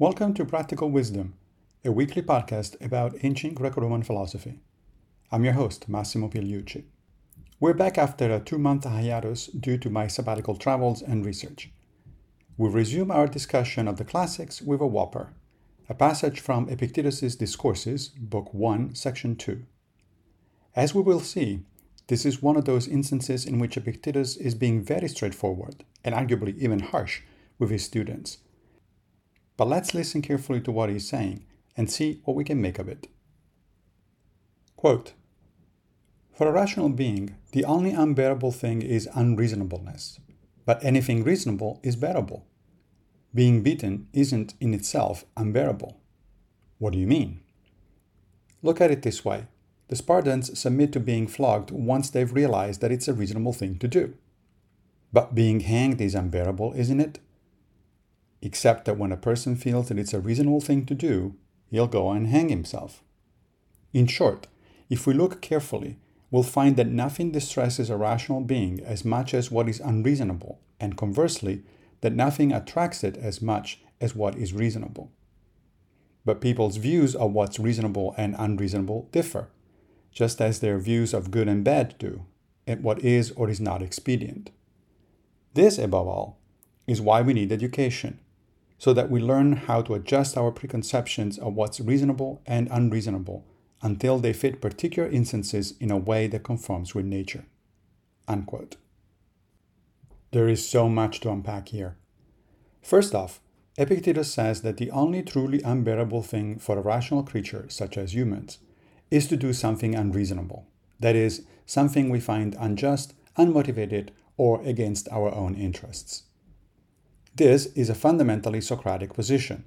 Welcome to Practical Wisdom, a weekly podcast about ancient Greco Roman philosophy. I'm your host, Massimo Pigliucci. We're back after a two month hiatus due to my sabbatical travels and research. We resume our discussion of the classics with a whopper, a passage from Epictetus' Discourses, Book 1, Section 2. As we will see, this is one of those instances in which Epictetus is being very straightforward, and arguably even harsh, with his students but let's listen carefully to what he's saying and see what we can make of it. Quote For a rational being, the only unbearable thing is unreasonableness, but anything reasonable is bearable. Being beaten isn't in itself unbearable. What do you mean? Look at it this way the Spartans submit to being flogged once they've realized that it's a reasonable thing to do. But being hanged is unbearable, isn't it? Except that when a person feels that it's a reasonable thing to do, he'll go and hang himself. In short, if we look carefully, we'll find that nothing distresses a rational being as much as what is unreasonable, and conversely, that nothing attracts it as much as what is reasonable. But people's views of what's reasonable and unreasonable differ, just as their views of good and bad do, and what is or is not expedient. This, above all, is why we need education so that we learn how to adjust our preconceptions of what's reasonable and unreasonable until they fit particular instances in a way that conforms with nature. Unquote. There is so much to unpack here. First off, Epictetus says that the only truly unbearable thing for a rational creature, such as humans, is to do something unreasonable. That is, something we find unjust, unmotivated, or against our own interests. This is a fundamentally Socratic position,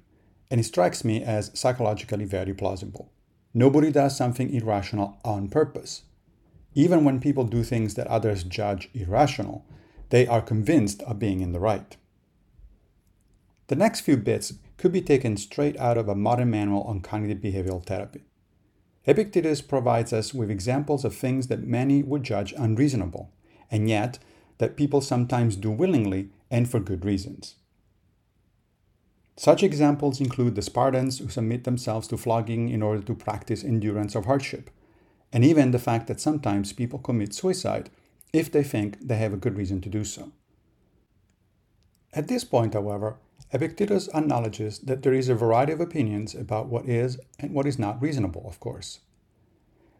and it strikes me as psychologically very plausible. Nobody does something irrational on purpose. Even when people do things that others judge irrational, they are convinced of being in the right. The next few bits could be taken straight out of a modern manual on cognitive behavioral therapy. Epictetus provides us with examples of things that many would judge unreasonable, and yet that people sometimes do willingly and for good reasons. Such examples include the Spartans who submit themselves to flogging in order to practice endurance of hardship, and even the fact that sometimes people commit suicide if they think they have a good reason to do so. At this point, however, Epictetus acknowledges that there is a variety of opinions about what is and what is not reasonable, of course.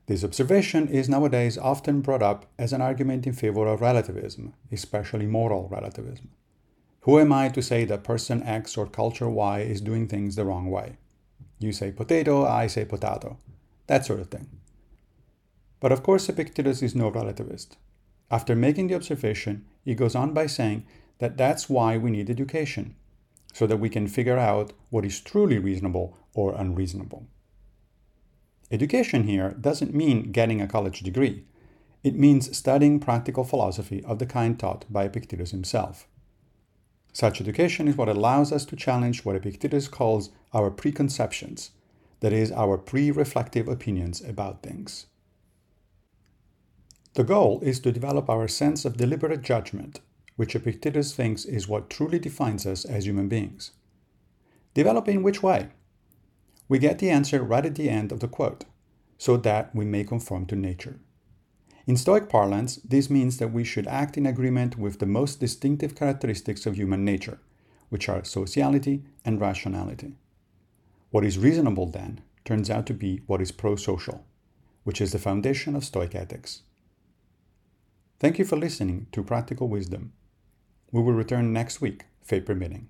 This observation is nowadays often brought up as an argument in favor of relativism, especially moral relativism. Who am I to say that person X or culture Y is doing things the wrong way? You say potato, I say potato. That sort of thing. But of course, Epictetus is no relativist. After making the observation, he goes on by saying that that's why we need education, so that we can figure out what is truly reasonable or unreasonable. Education here doesn't mean getting a college degree. It means studying practical philosophy of the kind taught by Epictetus himself. Such education is what allows us to challenge what Epictetus calls our preconceptions, that is, our pre reflective opinions about things. The goal is to develop our sense of deliberate judgment, which Epictetus thinks is what truly defines us as human beings. Develop in which way? We get the answer right at the end of the quote, so that we may conform to nature. In Stoic parlance, this means that we should act in agreement with the most distinctive characteristics of human nature, which are sociality and rationality. What is reasonable, then, turns out to be what is pro social, which is the foundation of Stoic ethics. Thank you for listening to Practical Wisdom. We will return next week, fate permitting.